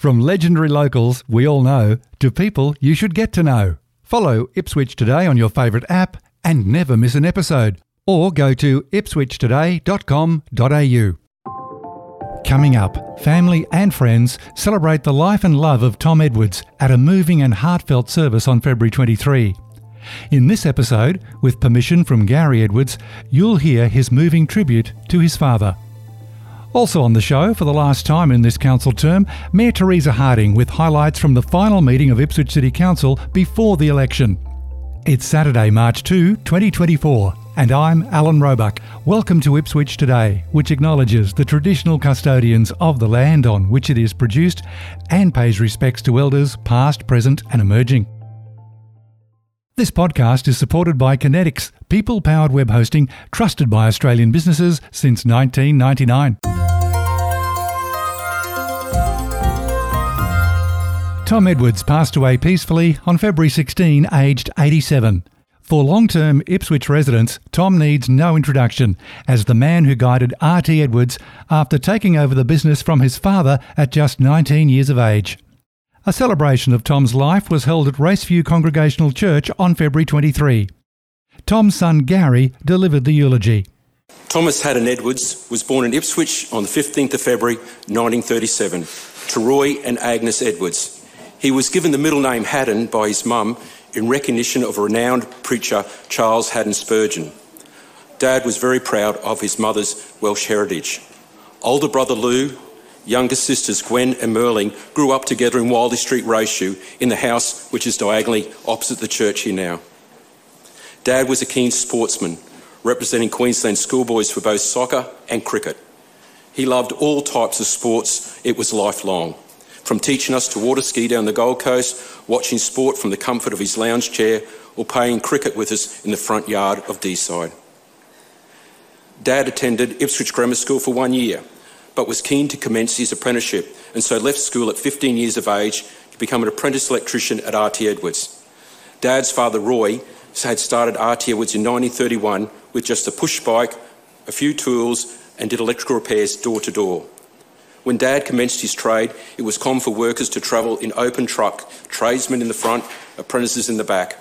From legendary locals we all know to people you should get to know. Follow Ipswich Today on your favourite app and never miss an episode. Or go to ipswichtoday.com.au. Coming up, family and friends celebrate the life and love of Tom Edwards at a moving and heartfelt service on February 23. In this episode, with permission from Gary Edwards, you'll hear his moving tribute to his father. Also on the show, for the last time in this council term, Mayor Teresa Harding with highlights from the final meeting of Ipswich City Council before the election. It's Saturday, March 2, 2024, and I'm Alan Roebuck. Welcome to Ipswich Today, which acknowledges the traditional custodians of the land on which it is produced and pays respects to elders past, present, and emerging. This podcast is supported by Kinetics, people powered web hosting trusted by Australian businesses since 1999. Tom Edwards passed away peacefully on February 16, aged 87. For long term Ipswich residents, Tom needs no introduction as the man who guided RT Edwards after taking over the business from his father at just 19 years of age. A celebration of Tom's life was held at Raceview Congregational Church on February 23. Tom's son Gary delivered the eulogy. Thomas Haddon Edwards was born in Ipswich on the 15th of February 1937 to Roy and Agnes Edwards. He was given the middle name Haddon by his mum in recognition of renowned preacher, Charles Haddon Spurgeon. Dad was very proud of his mother's Welsh heritage. Older brother Lou, younger sisters Gwen and Merling grew up together in Wildey Street, Raceview, in the house which is diagonally opposite the church here now. Dad was a keen sportsman, representing Queensland schoolboys for both soccer and cricket. He loved all types of sports, it was lifelong from teaching us to water ski down the Gold Coast, watching sport from the comfort of his lounge chair, or playing cricket with us in the front yard of Deeside. Dad attended Ipswich Grammar School for one year, but was keen to commence his apprenticeship and so left school at 15 years of age to become an apprentice electrician at RT Edwards. Dad's father, Roy, had started RT Edwards in 1931 with just a push bike, a few tools, and did electrical repairs door to door. When Dad commenced his trade, it was common for workers to travel in open truck, tradesmen in the front, apprentices in the back.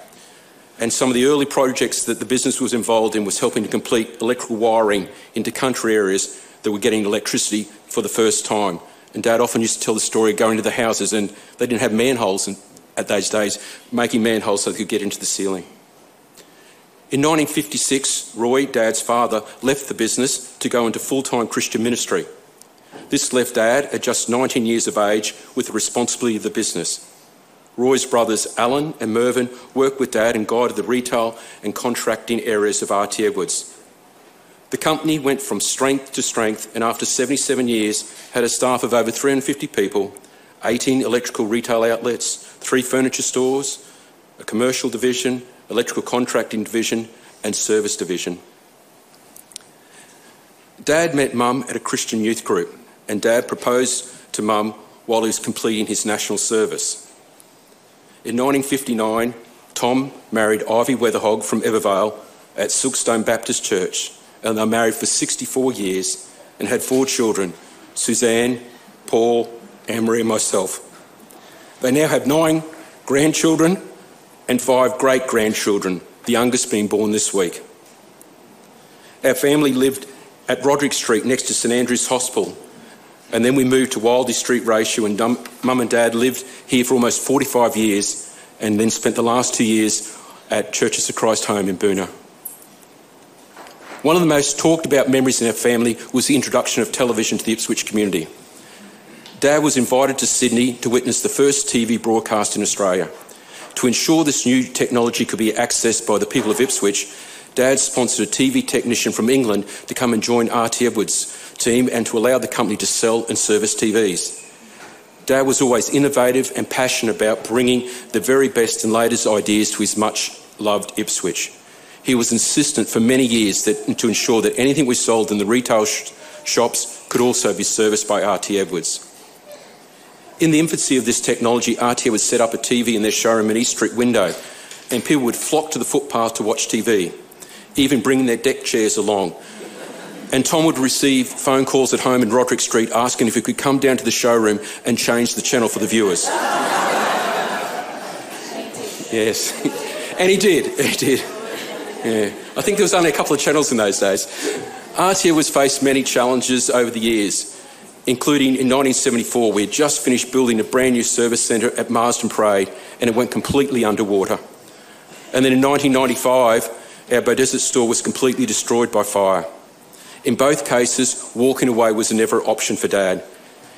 And some of the early projects that the business was involved in was helping to complete electrical wiring into country areas that were getting electricity for the first time. And Dad often used to tell the story of going to the houses and they didn't have manholes in, at those days, making manholes so they could get into the ceiling. In 1956, Roy, Dad's father, left the business to go into full time Christian ministry. This left Dad, at just 19 years of age, with the responsibility of the business. Roy's brothers Alan and Mervyn worked with Dad and guided the retail and contracting areas of RT Edwards. The company went from strength to strength and after 77 years had a staff of over 350 people, 18 electrical retail outlets, three furniture stores, a commercial division, electrical contracting division, and service division. Dad met Mum at a Christian youth group and Dad proposed to Mum while he was completing his national service. In 1959, Tom married Ivy Weatherhog from Evervale at Silkstone Baptist Church, and they married for 64 years and had four children Suzanne, Paul, Anne-Marie, and myself. They now have nine grandchildren and five great grandchildren, the youngest being born this week. Our family lived at Roderick Street next to St Andrew's Hospital and then we moved to Wildey Street Raceview, and mum and dad lived here for almost 45 years, and then spent the last two years at Churches of Christ Home in Boonah. One of the most talked about memories in our family was the introduction of television to the Ipswich community. Dad was invited to Sydney to witness the first TV broadcast in Australia. To ensure this new technology could be accessed by the people of Ipswich, Dad sponsored a TV technician from England to come and join RT Edwards team and to allow the company to sell and service TVs. Dad was always innovative and passionate about bringing the very best and latest ideas to his much loved Ipswich. He was insistent for many years that, to ensure that anything we sold in the retail sh- shops could also be serviced by RT Edwards. In the infancy of this technology, RT would set up a TV in their showroom in East Street window, and people would flock to the footpath to watch TV, even bringing their deck chairs along And Tom would receive phone calls at home in Roderick Street asking if he could come down to the showroom and change the channel for the viewers. yes. And he did. He did. Yeah. I think there was only a couple of channels in those days. RTL was faced many challenges over the years, including in 1974, we had just finished building a brand new service centre at Marsden Parade and it went completely underwater. And then in 1995, our Beaudesert store was completely destroyed by fire. In both cases, walking away was never an option for Dad.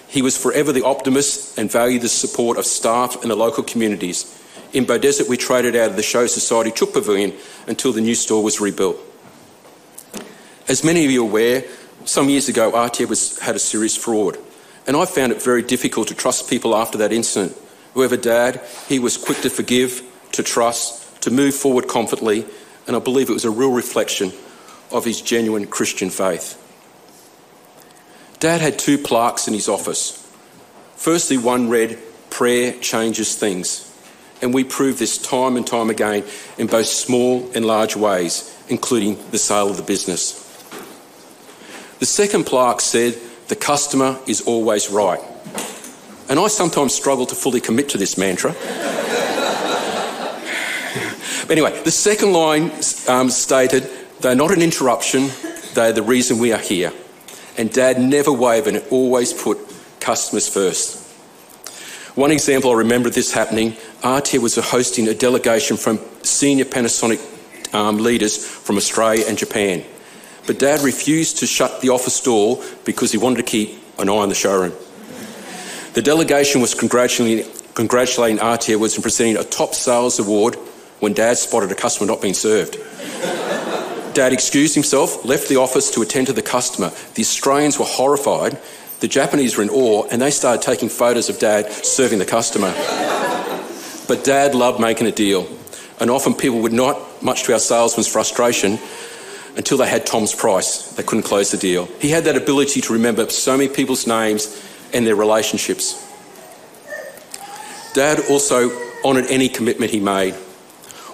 He was forever the optimist and valued the support of staff and the local communities. In Beaudesert, we traded out of the Show Society Chook Pavilion until the new store was rebuilt. As many of you are aware, some years ago, RTL was, had a serious fraud, and I found it very difficult to trust people after that incident. Whoever Dad, he was quick to forgive, to trust, to move forward confidently, and I believe it was a real reflection of his genuine Christian faith. Dad had two plaques in his office. Firstly, one read, Prayer changes things. And we prove this time and time again in both small and large ways, including the sale of the business. The second plaque said, The customer is always right. And I sometimes struggle to fully commit to this mantra. but anyway, the second line um, stated, they're not an interruption, they're the reason we are here. And Dad never wavered and always put customers first. One example I remember of this happening, RTL was hosting a delegation from senior Panasonic um, leaders from Australia and Japan. But Dad refused to shut the office door because he wanted to keep an eye on the showroom. The delegation was congratulating, congratulating RTL was presenting a top sales award when Dad spotted a customer not being served. Dad excused himself, left the office to attend to the customer. The Australians were horrified. The Japanese were in awe, and they started taking photos of Dad serving the customer. but Dad loved making a deal, and often people would not, much to our salesman's frustration, until they had Tom's price. They couldn't close the deal. He had that ability to remember so many people's names and their relationships. Dad also honoured any commitment he made.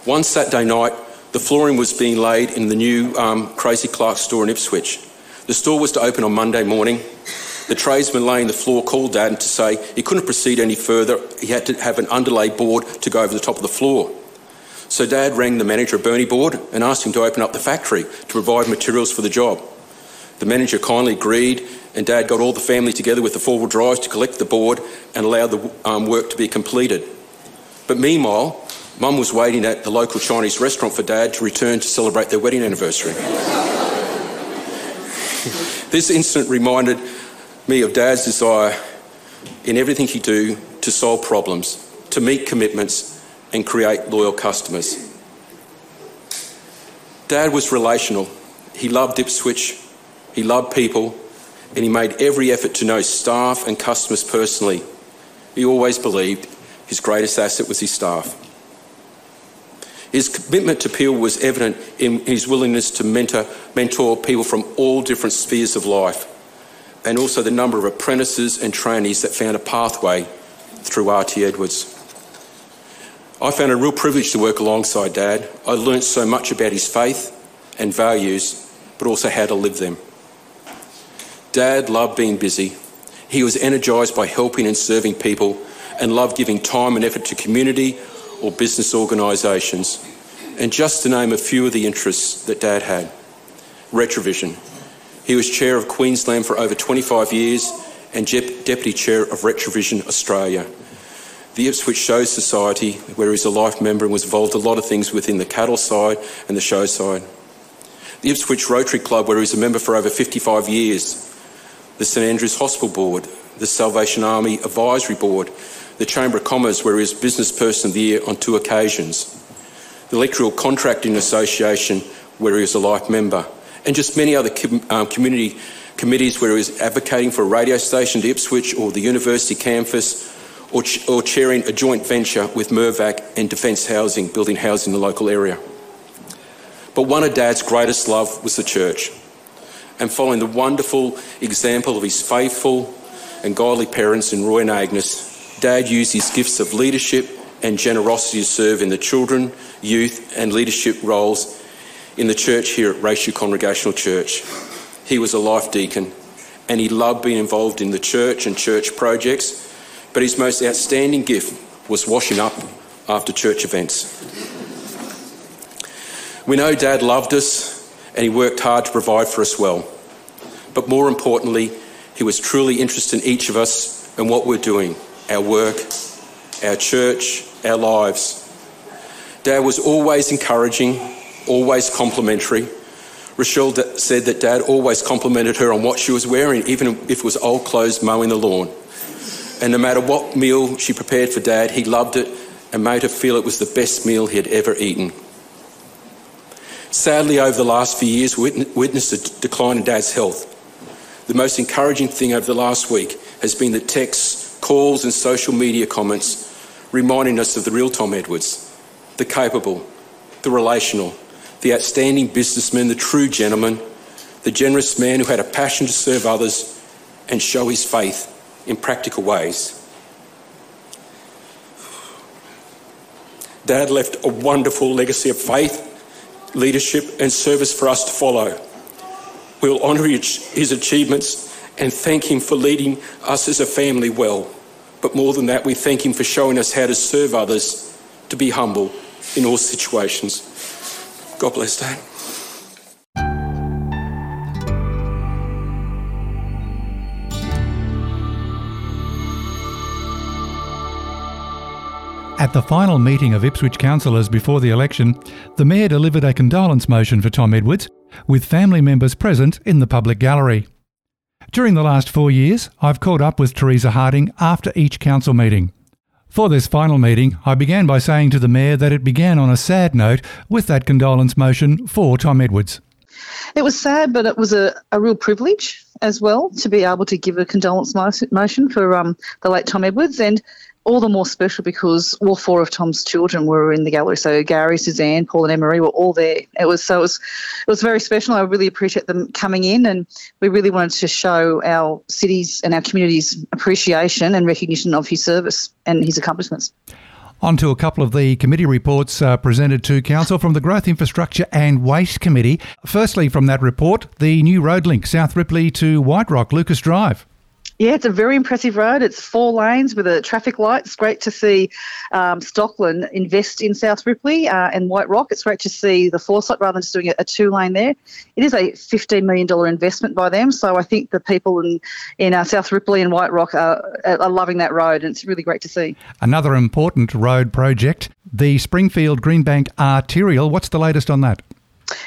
One Saturday night, the flooring was being laid in the new um, Crazy Clark store in Ipswich. The store was to open on Monday morning. The tradesman laying the floor called Dad to say he couldn't proceed any further. He had to have an underlay board to go over the top of the floor. So Dad rang the manager of Bernie Board and asked him to open up the factory to provide materials for the job. The manager kindly agreed, and Dad got all the family together with the four-wheel drives to collect the board and allow the um, work to be completed. But meanwhile, Mum was waiting at the local Chinese restaurant for Dad to return to celebrate their wedding anniversary. this incident reminded me of Dad's desire in everything he do to solve problems, to meet commitments, and create loyal customers. Dad was relational. He loved Ipswich, he loved people, and he made every effort to know staff and customers personally. He always believed his greatest asset was his staff. His commitment to Peel was evident in his willingness to mentor, mentor people from all different spheres of life, and also the number of apprentices and trainees that found a pathway through RT Edwards. I found a real privilege to work alongside Dad. I learnt so much about his faith and values, but also how to live them. Dad loved being busy. He was energised by helping and serving people and loved giving time and effort to community or business organisations. And just to name a few of the interests that Dad had Retrovision. He was chair of Queensland for over 25 years and deputy chair of Retrovision Australia. The Ipswich Show Society, where he's a life member and was involved in a lot of things within the cattle side and the show side. The Ipswich Rotary Club, where he was a member for over 55 years. The St Andrews Hospital Board, the Salvation Army Advisory Board, the Chamber of Commerce, where he was Business Person of the Year on two occasions, the Electrical Contracting Association, where he was a life member, and just many other com- um, community committees where he was advocating for a radio station to Ipswich or the university campus, or, ch- or chairing a joint venture with Mirvac and Defence Housing, building housing in the local area. But one of Dad's greatest love was the church. And following the wonderful example of his faithful and godly parents in Roy and Agnes, Dad used his gifts of leadership and generosity to serve in the children, youth, and leadership roles in the church here at Raceview Congregational Church. He was a life deacon and he loved being involved in the church and church projects, but his most outstanding gift was washing up after church events. We know Dad loved us and he worked hard to provide for us well. But more importantly, he was truly interested in each of us and what we're doing our work, our church, our lives. Dad was always encouraging, always complimentary. Rochelle said that Dad always complimented her on what she was wearing, even if it was old clothes mowing the lawn. And no matter what meal she prepared for Dad, he loved it and made her feel it was the best meal he had ever eaten. Sadly, over the last few years, we witnessed a decline in Dad's health. The most encouraging thing over the last week has been the texts, calls, and social media comments reminding us of the real Tom Edwards, the capable, the relational, the outstanding businessman, the true gentleman, the generous man who had a passion to serve others and show his faith in practical ways. Dad left a wonderful legacy of faith, leadership, and service for us to follow. We'll honour his achievements and thank him for leading us as a family well. But more than that, we thank him for showing us how to serve others, to be humble in all situations. God bless, Dan. At the final meeting of Ipswich councillors before the election, the Mayor delivered a condolence motion for Tom Edwards, with family members present in the public gallery. During the last four years, I've caught up with Teresa Harding after each council meeting. For this final meeting, I began by saying to the Mayor that it began on a sad note with that condolence motion for Tom Edwards. It was sad, but it was a, a real privilege as well to be able to give a condolence motion for um, the late Tom Edwards. And all the more special because all four of Tom's children were in the gallery. So Gary, Suzanne, Paul, and Anne-Marie were all there. It was so it was it was very special. I really appreciate them coming in, and we really wanted to show our cities and our communities appreciation and recognition of his service and his accomplishments. On to a couple of the committee reports uh, presented to Council from the Growth Infrastructure and Waste Committee. Firstly, from that report, the new road link South Ripley to White Rock, Lucas Drive. Yeah, it's a very impressive road. It's four lanes with a traffic light. It's great to see um, Stockland invest in South Ripley uh, and White Rock. It's great to see the foresight rather than just doing a, a two lane there. It is a $15 million investment by them. So I think the people in, in uh, South Ripley and White Rock are, are loving that road, and it's really great to see. Another important road project, the Springfield Greenbank Arterial. What's the latest on that?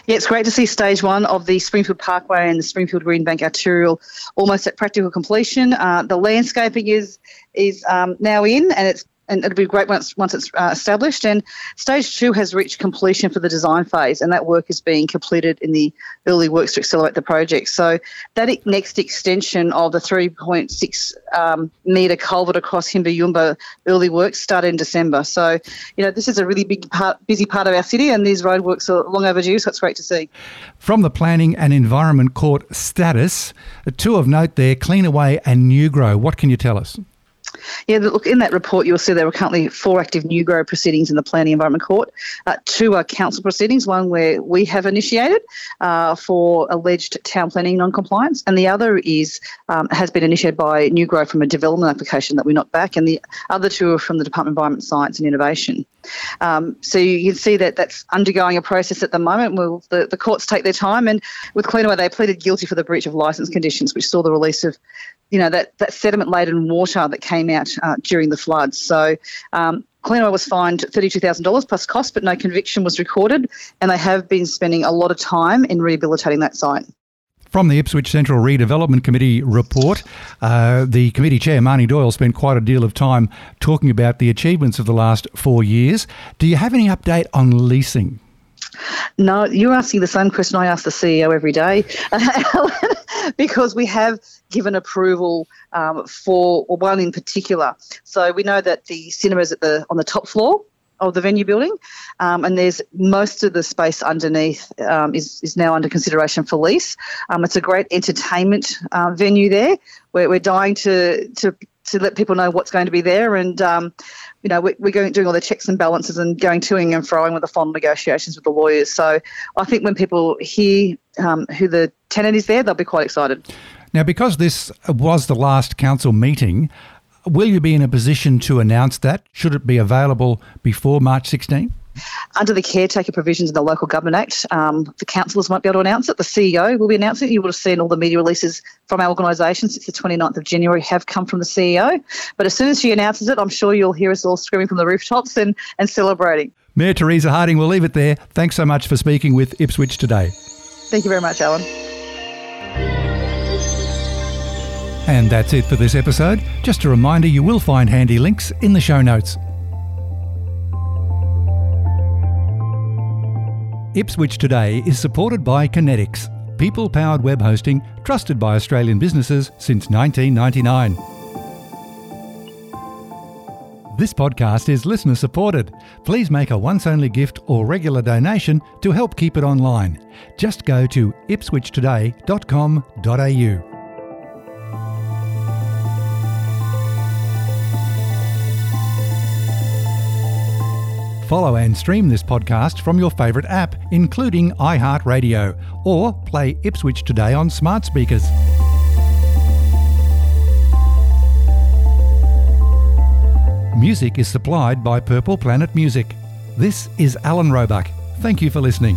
Yeah, it's great to see stage one of the Springfield Parkway and the Springfield Greenbank arterial almost at practical completion. Uh, the landscaping is is um, now in, and it's and it'll be great once once it's uh, established. And stage two has reached completion for the design phase, and that work is being completed in the early works to accelerate the project. So that next extension of the 3.6 um, metre culvert across Himba Yumba early works started in December. So you know this is a really big part, busy part of our city, and these roadworks are long overdue. So it's great to see. From the Planning and Environment Court status, two of note there: Cleanaway and NuGrow. What can you tell us? Yeah, look, in that report, you'll see there are currently four active NuGrow proceedings in the Planning Environment Court. Uh, two are council proceedings, one where we have initiated uh, for alleged town planning non-compliance, and the other is um, has been initiated by NuGrow from a development application that we knocked back, and the other two are from the Department of Environment, Science and Innovation. Um, so you can see that that's undergoing a process at the moment. Will the, the courts take their time, and with Cleanaway, they pleaded guilty for the breach of licence conditions, which saw the release of you know, that, that sediment laden water that came out uh, during the floods. So, um, Cleanaway was fined $32,000 plus cost, but no conviction was recorded, and they have been spending a lot of time in rehabilitating that site. From the Ipswich Central Redevelopment Committee report, uh, the committee chair, Marnie Doyle, spent quite a deal of time talking about the achievements of the last four years. Do you have any update on leasing? No, you're asking the same question I ask the CEO every day, because we have given approval um, for one in particular. So we know that the cinemas at the on the top floor of the venue building, um, and there's most of the space underneath um, is is now under consideration for lease. Um, it's a great entertainment uh, venue there. We're, we're dying to to to let people know what's going to be there. And, um, you know, we, we're going, doing all the checks and balances and going toing and froing with the final negotiations with the lawyers. So I think when people hear um, who the tenant is there, they'll be quite excited. Now, because this was the last council meeting, will you be in a position to announce that? Should it be available before March 16? Under the caretaker provisions in the Local Government Act, um, the councillors might be able to announce it. The CEO will be announcing it. You would have seen all the media releases from our organisation since the 29th of January have come from the CEO. But as soon as she announces it, I'm sure you'll hear us all screaming from the rooftops and, and celebrating. Mayor Teresa Harding, we'll leave it there. Thanks so much for speaking with Ipswich today. Thank you very much, Alan. And that's it for this episode. Just a reminder you will find handy links in the show notes. Ipswich Today is supported by Kinetics, people powered web hosting trusted by Australian businesses since 1999. This podcast is listener supported. Please make a once only gift or regular donation to help keep it online. Just go to ipswichtoday.com.au. Follow and stream this podcast from your favourite app, including iHeartRadio, or play Ipswich Today on smart speakers. Music is supplied by Purple Planet Music. This is Alan Roebuck. Thank you for listening.